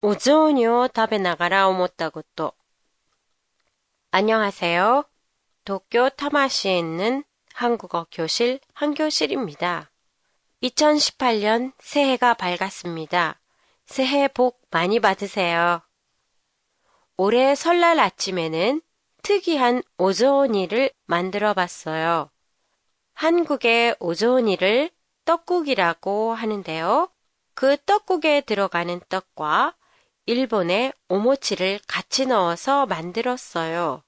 오즈오니오 답에 나가라 오모따고 또. 안녕하세요. 도쿄 타마시에 있는 한국어 교실 한교실입니다. 2018년 새해가 밝았습니다. 새해 복 많이 받으세요. 올해 설날 아침에는 특이한 오조오니를 만들어 봤어요. 한국의 오조오니를 떡국이라고 하는데요. 그 떡국에 들어가는 떡과 일본의 오모치를 같이 넣어서 만들었어요.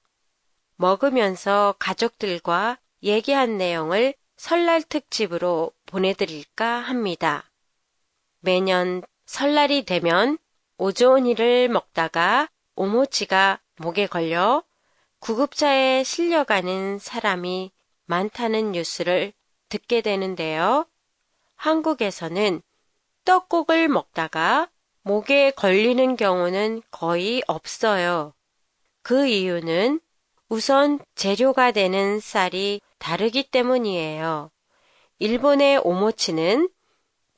먹으면서 가족들과 얘기한 내용을 설날 특집으로 보내드릴까 합니다. 매년 설날이 되면 오조오니를 먹다가 오모치가 목에 걸려 구급차에 실려가는 사람이 많다는 뉴스를 듣게 되는데요. 한국에서는 떡국을 먹다가 목에 걸리는 경우는 거의 없어요. 그 이유는 우선 재료가 되는 쌀이 다르기 때문이에요. 일본의 오모치는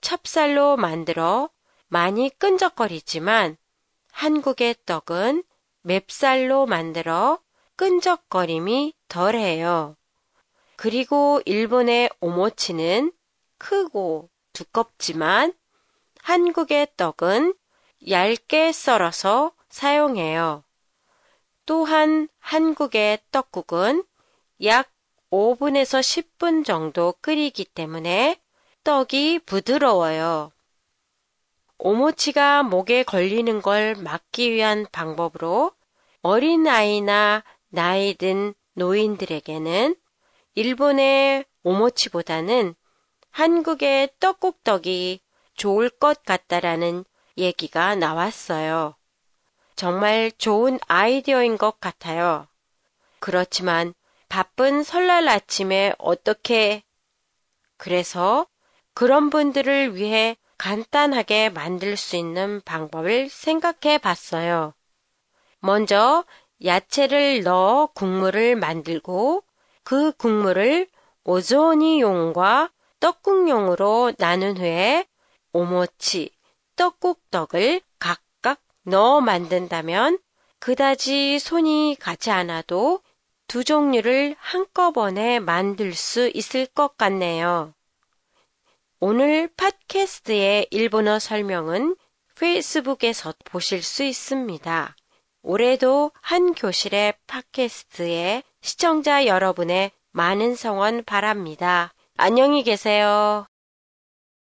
찹쌀로 만들어 많이 끈적거리지만 한국의 떡은 맵쌀로 만들어 끈적거림이 덜해요. 그리고 일본의 오모치는 크고 두껍지만 한국의 떡은 얇게 썰어서 사용해요. 또한 한국의 떡국은 약 5분에서 10분 정도 끓이기 때문에 떡이 부드러워요. 오모치가 목에 걸리는 걸 막기 위한 방법으로 어린아이나 나이 든 노인들에게는 일본의 오모치보다는 한국의 떡국떡이 좋을 것 같다라는 얘기가 나왔어요. 정말 좋은 아이디어인 것 같아요. 그렇지만 바쁜 설날 아침에 어떻게 그래서 그런 분들을 위해 간단하게 만들 수 있는 방법을 생각해 봤어요. 먼저 야채를 넣어 국물을 만들고 그 국물을 오조니용과 떡국용으로 나눈 후에 오모치, 떡국떡을 각각 넣어 만든다면 그다지 손이 가지 않아도 두 종류를 한꺼번에 만들 수 있을 것 같네요. 오늘 팟캐스트의 일본어 설명은 페이스북에서 보실 수 있습니다. 올해도 한 교실의 팟캐스트에 시청자 여러분의 많은 성원 바랍니다. 안녕히 계세요.